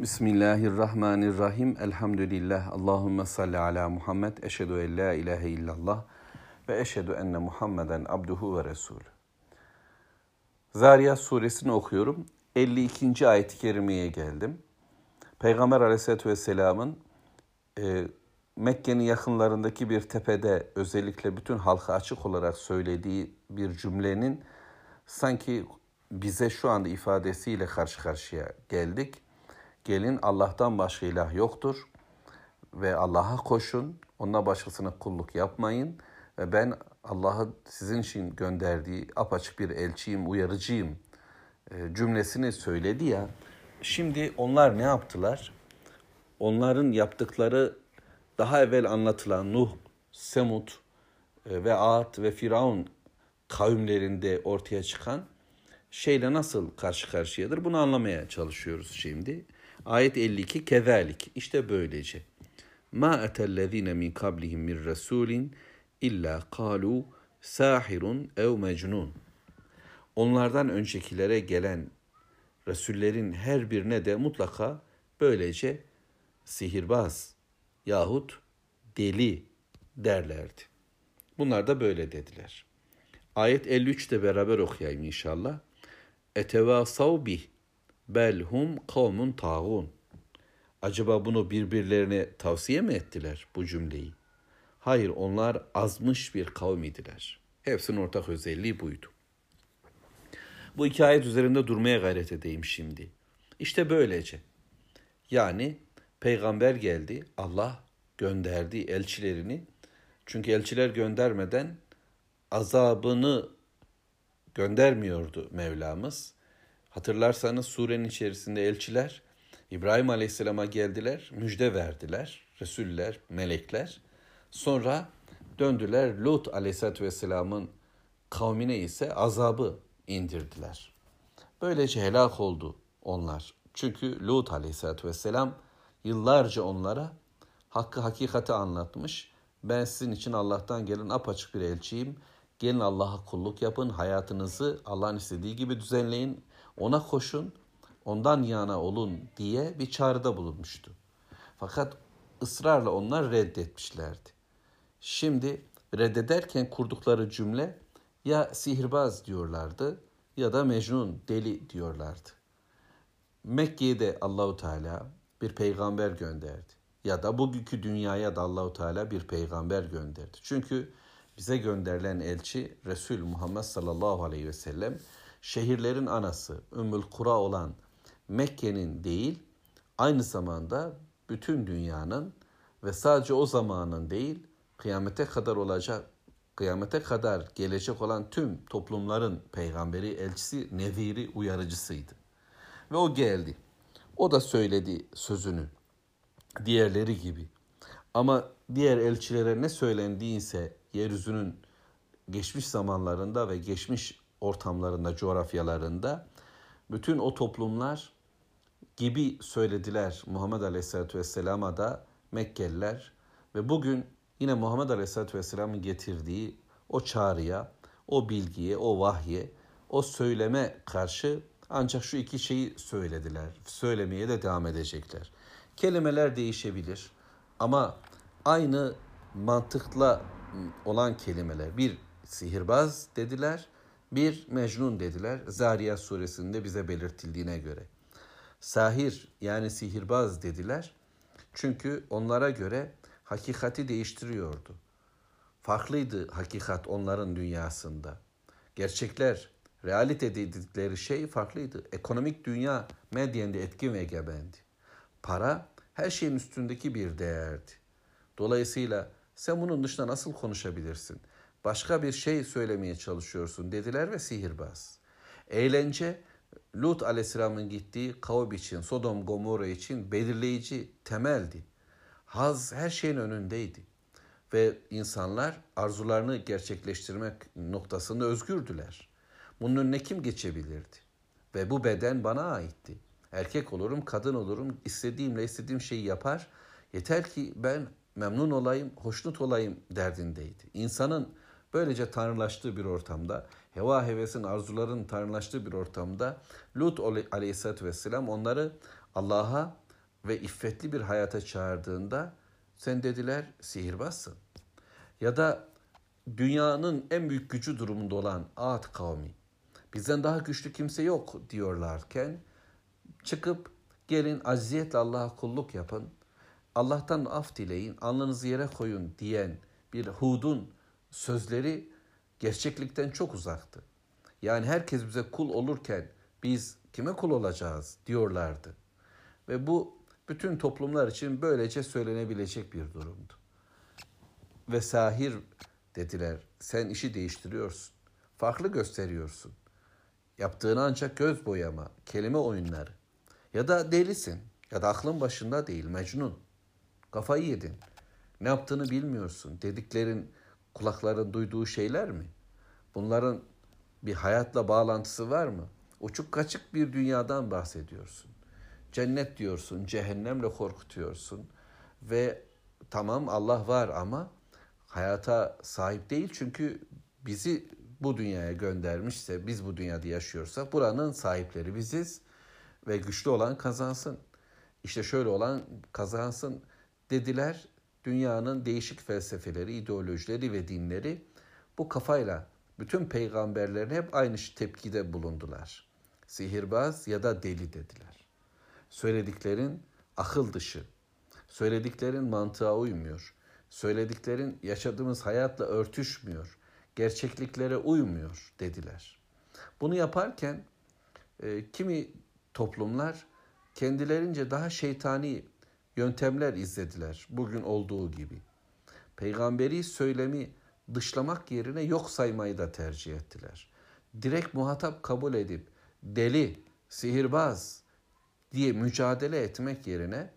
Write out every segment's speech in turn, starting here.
Bismillahirrahmanirrahim. Elhamdülillah. Allahümme salli ala Muhammed. Eşhedü en la ilahe illallah. Ve eşhedü enne Muhammeden abduhu ve resulü. Zariyat suresini okuyorum. 52. ayet-i kerimeye geldim. Peygamber aleyhissalatü vesselamın e, Mekke'nin yakınlarındaki bir tepede özellikle bütün halka açık olarak söylediği bir cümlenin sanki bize şu anda ifadesiyle karşı karşıya geldik. Gelin Allah'tan başka ilah yoktur ve Allah'a koşun. Onunla başkasına kulluk yapmayın. Ve ben Allah'ı sizin için gönderdiği apaçık bir elçiyim, uyarıcıyım e, cümlesini söyledi ya. Şimdi onlar ne yaptılar? Onların yaptıkları daha evvel anlatılan Nuh, Semud e, ve Ad ve Firavun kavimlerinde ortaya çıkan şeyle nasıl karşı karşıyadır bunu anlamaya çalışıyoruz şimdi. Ayet 52 kezalik işte böylece. Ma etellezine min kablihim min rasulin illa kalu sahirun ev mecnun. Onlardan öncekilere gelen Resullerin her birine de mutlaka böylece sihirbaz yahut deli derlerdi. Bunlar da böyle dediler. Ayet 53 de beraber okuyayım inşallah. Etevasav bih belhum kavmun tağun. Acaba bunu birbirlerine tavsiye mi ettiler bu cümleyi? Hayır onlar azmış bir kavm idiler. Hepsinin ortak özelliği buydu. Bu iki ayet üzerinde durmaya gayret edeyim şimdi. İşte böylece. Yani peygamber geldi, Allah gönderdi elçilerini. Çünkü elçiler göndermeden azabını göndermiyordu Mevlamız. Hatırlarsanız surenin içerisinde elçiler İbrahim Aleyhisselam'a geldiler, müjde verdiler. Resuller, melekler. Sonra döndüler Lut Aleyhisselatü Vesselam'ın kavmine ise azabı indirdiler. Böylece helak oldu onlar. Çünkü Lut Aleyhisselatü Vesselam yıllarca onlara hakkı hakikati anlatmış. Ben sizin için Allah'tan gelen apaçık bir elçiyim. Gelin Allah'a kulluk yapın, hayatınızı Allah'ın istediği gibi düzenleyin, ona koşun, ondan yana olun diye bir çağrıda bulunmuştu. Fakat ısrarla onlar reddetmişlerdi. Şimdi reddederken kurdukları cümle ya sihirbaz diyorlardı ya da mecnun, deli diyorlardı. Mekke'ye de Allahu Teala bir peygamber gönderdi. Ya da bugünkü dünyaya da Allahu Teala bir peygamber gönderdi. Çünkü bize gönderilen elçi Resul Muhammed sallallahu aleyhi ve sellem şehirlerin anası Ümmül Kura olan Mekke'nin değil aynı zamanda bütün dünyanın ve sadece o zamanın değil kıyamete kadar olacak kıyamete kadar gelecek olan tüm toplumların peygamberi, elçisi, neviri, uyarıcısıydı. Ve o geldi. O da söyledi sözünü. Diğerleri gibi. Ama diğer elçilere ne söylendiyse yeryüzünün geçmiş zamanlarında ve geçmiş ortamlarında, coğrafyalarında bütün o toplumlar gibi söylediler Muhammed Aleyhisselatü Vesselam'a da Mekkeliler ve bugün yine Muhammed Aleyhisselatü Vesselam'ın getirdiği o çağrıya, o bilgiye, o vahye, o söyleme karşı ancak şu iki şeyi söylediler. Söylemeye de devam edecekler. Kelimeler değişebilir ama aynı mantıkla olan kelimeler. Bir sihirbaz dediler, bir mecnun dediler. Zariyat suresinde bize belirtildiğine göre. Sahir yani sihirbaz dediler. Çünkü onlara göre hakikati değiştiriyordu. Farklıydı hakikat onların dünyasında. Gerçekler, realite dedikleri şey farklıydı. Ekonomik dünya medyende etkin ve egemendi. Para her şeyin üstündeki bir değerdi. Dolayısıyla sen bunun dışında nasıl konuşabilirsin? Başka bir şey söylemeye çalışıyorsun dediler ve sihirbaz. Eğlence Lut aleyhisselamın gittiği kavim için, Sodom Gomorra için belirleyici temeldi. Haz her şeyin önündeydi. Ve insanlar arzularını gerçekleştirmek noktasında özgürdüler. Bunun önüne kim geçebilirdi? Ve bu beden bana aitti. Erkek olurum, kadın olurum, istediğimle istediğim şeyi yapar. Yeter ki ben memnun olayım, hoşnut olayım derdindeydi. İnsanın böylece tanrılaştığı bir ortamda, heva hevesin, arzuların tanrılaştığı bir ortamda Lut aleyhissalatü vesselam onları Allah'a ve iffetli bir hayata çağırdığında sen dediler sihirbazsın. Ya da dünyanın en büyük gücü durumunda olan Ad kavmi bizden daha güçlü kimse yok diyorlarken çıkıp gelin aziyetle Allah'a kulluk yapın. Allah'tan af dileyin, alnınızı yere koyun diyen bir Hud'un sözleri gerçeklikten çok uzaktı. Yani herkes bize kul olurken biz kime kul olacağız diyorlardı. Ve bu bütün toplumlar için böylece söylenebilecek bir durumdu. Ve sahir dediler. Sen işi değiştiriyorsun. Farklı gösteriyorsun. Yaptığın ancak göz boyama, kelime oyunları. Ya da delisin. Ya da aklın başında değil, mecnun. Kafayı yedin. Ne yaptığını bilmiyorsun. Dediklerin kulakların duyduğu şeyler mi? Bunların bir hayatla bağlantısı var mı? Uçuk kaçık bir dünyadan bahsediyorsun. Cennet diyorsun, cehennemle korkutuyorsun ve tamam Allah var ama hayata sahip değil çünkü bizi bu dünyaya göndermişse, biz bu dünyada yaşıyorsak buranın sahipleri biziz ve güçlü olan kazansın. İşte şöyle olan kazansın dediler. Dünyanın değişik felsefeleri, ideolojileri ve dinleri bu kafayla bütün peygamberlerin hep aynı tepkide bulundular. Sihirbaz ya da deli dediler. Söylediklerin akıl dışı. Söylediklerin mantığa uymuyor. Söylediklerin yaşadığımız hayatla örtüşmüyor. Gerçekliklere uymuyor dediler. Bunu yaparken e, kimi toplumlar kendilerince daha şeytani yöntemler izlediler. Bugün olduğu gibi. Peygamberi söylemi dışlamak yerine yok saymayı da tercih ettiler. Direkt muhatap kabul edip deli, sihirbaz diye mücadele etmek yerine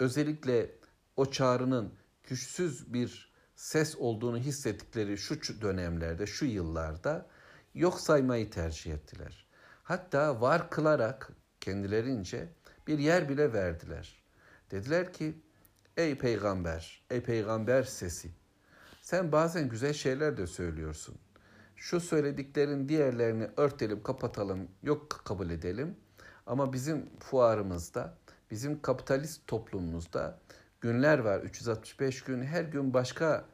özellikle o çağrının güçsüz bir ses olduğunu hissettikleri şu dönemlerde, şu yıllarda yok saymayı tercih ettiler. Hatta var kılarak kendilerince bir yer bile verdiler. Dediler ki ey peygamber, ey peygamber sesi sen bazen güzel şeyler de söylüyorsun. Şu söylediklerin diğerlerini örtelim, kapatalım, yok kabul edelim. Ama bizim fuarımızda, bizim kapitalist toplumumuzda günler var. 365 gün her gün başka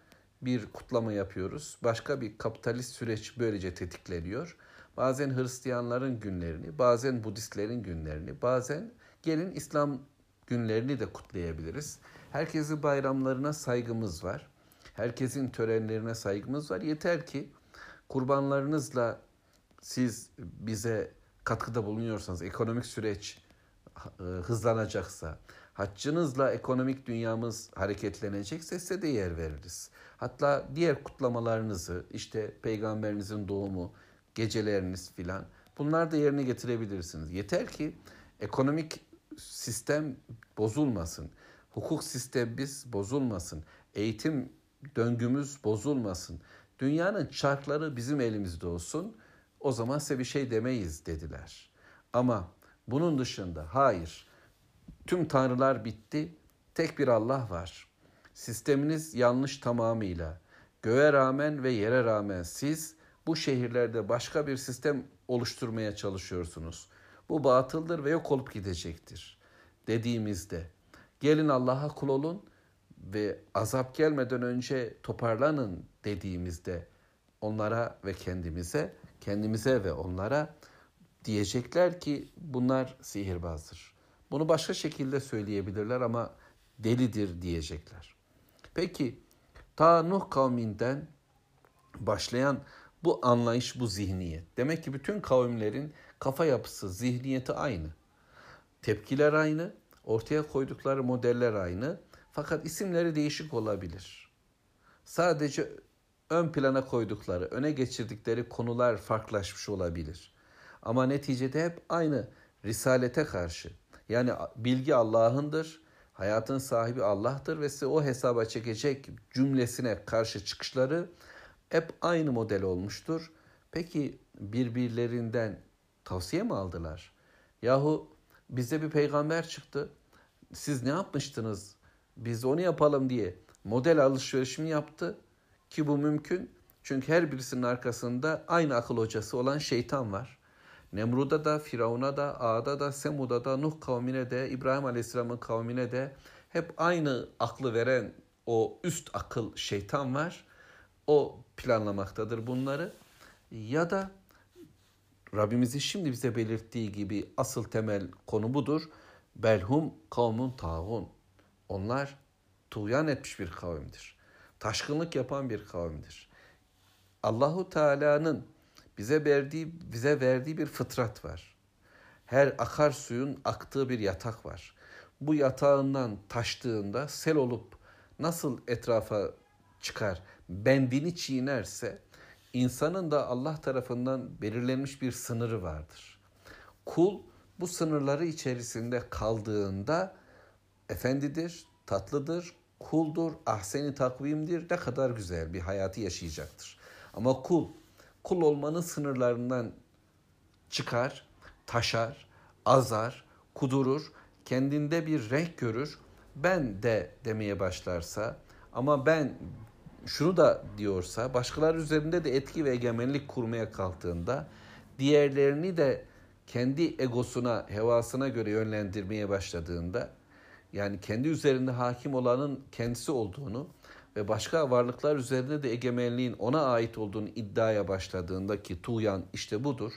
bir kutlama yapıyoruz. Başka bir kapitalist süreç böylece tetikleniyor. Bazen Hristiyanların günlerini, bazen Budistlerin günlerini, bazen gelin İslam günlerini de kutlayabiliriz. Herkesin bayramlarına saygımız var. Herkesin törenlerine saygımız var. Yeter ki kurbanlarınızla siz bize katkıda bulunuyorsanız, ekonomik süreç e, hızlanacaksa, haccınızla ekonomik dünyamız hareketlenecekse size de yer veririz. Hatta diğer kutlamalarınızı, işte peygamberinizin doğumu, geceleriniz filan bunlar da yerine getirebilirsiniz. Yeter ki ekonomik sistem bozulmasın. Hukuk sistemimiz bozulmasın. Eğitim döngümüz bozulmasın. Dünyanın çarkları bizim elimizde olsun. O zaman size bir şey demeyiz dediler. Ama bunun dışında hayır. Tüm tanrılar bitti. Tek bir Allah var. Sisteminiz yanlış tamamıyla. Göğe rağmen ve yere rağmen siz bu şehirlerde başka bir sistem oluşturmaya çalışıyorsunuz. Bu batıldır ve yok olup gidecektir. Dediğimizde gelin Allah'a kul olun ve azap gelmeden önce toparlanın dediğimizde onlara ve kendimize, kendimize ve onlara diyecekler ki bunlar sihirbazdır. Bunu başka şekilde söyleyebilirler ama delidir diyecekler. Peki ta Nuh kavminden başlayan bu anlayış, bu zihniyet. Demek ki bütün kavimlerin kafa yapısı, zihniyeti aynı. Tepkiler aynı, ortaya koydukları modeller aynı fakat isimleri değişik olabilir. Sadece ön plana koydukları, öne geçirdikleri konular farklılaşmış olabilir. Ama neticede hep aynı risalete karşı. Yani bilgi Allah'ındır, hayatın sahibi Allah'tır ve size o hesaba çekecek cümlesine karşı çıkışları hep aynı model olmuştur. Peki birbirlerinden tavsiye mi aldılar? Yahu bize bir peygamber çıktı. Siz ne yapmıştınız? Biz onu yapalım diye model alışverişimi yaptı ki bu mümkün. Çünkü her birisinin arkasında aynı akıl hocası olan şeytan var. Nemrud'a da, Firavun'a da, Ağda da, Semud'a da, Nuh kavmine de, İbrahim Aleyhisselam'ın kavmine de hep aynı aklı veren o üst akıl şeytan var. O planlamaktadır bunları. Ya da Rabbimizin şimdi bize belirttiği gibi asıl temel konu budur. Belhum kavmun tağun. Onlar tuğyan etmiş bir kavimdir. Taşkınlık yapan bir kavimdir. Allahu Teala'nın bize verdiği bize verdiği bir fıtrat var. Her akar suyun aktığı bir yatak var. Bu yatağından taştığında sel olup nasıl etrafa çıkar, bendini çiğnerse insanın da Allah tarafından belirlenmiş bir sınırı vardır. Kul bu sınırları içerisinde kaldığında efendidir, tatlıdır, kuldur, ahseni takvimdir, ne kadar güzel bir hayatı yaşayacaktır. Ama kul, kul olmanın sınırlarından çıkar, taşar, azar, kudurur, kendinde bir renk görür, ben de demeye başlarsa ama ben şunu da diyorsa, başkaları üzerinde de etki ve egemenlik kurmaya kalktığında, diğerlerini de kendi egosuna, hevasına göre yönlendirmeye başladığında, yani kendi üzerinde hakim olanın kendisi olduğunu ve başka varlıklar üzerinde de egemenliğin ona ait olduğunu iddiaya başladığında ki tuğyan işte budur.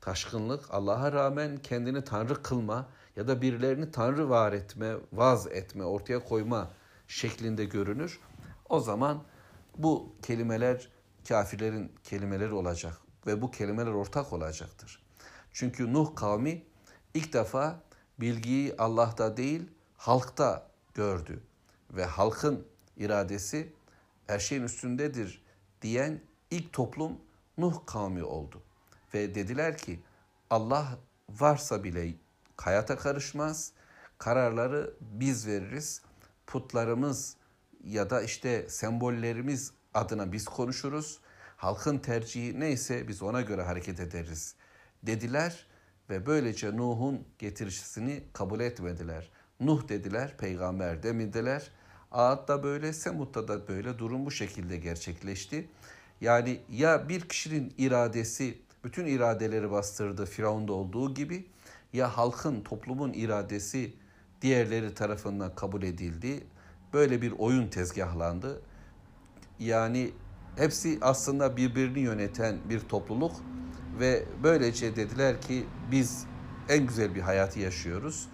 Taşkınlık Allah'a rağmen kendini tanrı kılma ya da birilerini tanrı var etme, vaz etme, ortaya koyma şeklinde görünür. O zaman bu kelimeler kafirlerin kelimeleri olacak ve bu kelimeler ortak olacaktır. Çünkü Nuh kavmi ilk defa bilgiyi Allah'ta değil halkta gördü ve halkın iradesi her şeyin üstündedir diyen ilk toplum Nuh kavmi oldu. Ve dediler ki Allah varsa bile hayata karışmaz, kararları biz veririz, putlarımız ya da işte sembollerimiz adına biz konuşuruz. Halkın tercihi neyse biz ona göre hareket ederiz dediler ve böylece Nuh'un getirisini kabul etmediler. Nuh dediler, peygamber demediler. Da böyle, Semud'da da böyle durum bu şekilde gerçekleşti. Yani ya bir kişinin iradesi bütün iradeleri bastırdı Firavun'da olduğu gibi ya halkın, toplumun iradesi diğerleri tarafından kabul edildi. Böyle bir oyun tezgahlandı. Yani hepsi aslında birbirini yöneten bir topluluk ve böylece dediler ki biz en güzel bir hayatı yaşıyoruz.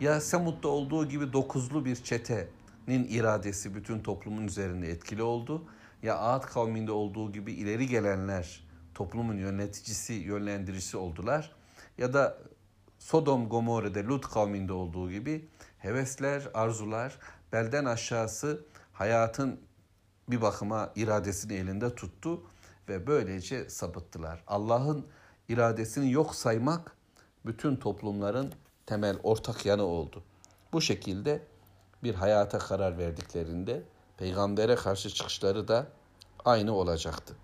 Ya Semud'da olduğu gibi dokuzlu bir çetenin iradesi bütün toplumun üzerinde etkili oldu. Ya Ad kavminde olduğu gibi ileri gelenler toplumun yöneticisi, yönlendiricisi oldular. Ya da Sodom Gomorre'de Lut kavminde olduğu gibi hevesler, arzular belden aşağısı hayatın bir bakıma iradesini elinde tuttu ve böylece sapıttılar. Allah'ın iradesini yok saymak bütün toplumların temel ortak yanı oldu. Bu şekilde bir hayata karar verdiklerinde peygambere karşı çıkışları da aynı olacaktı.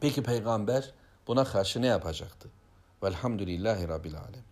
Peki peygamber buna karşı ne yapacaktı? Velhamdülillahi Rabbil Alem.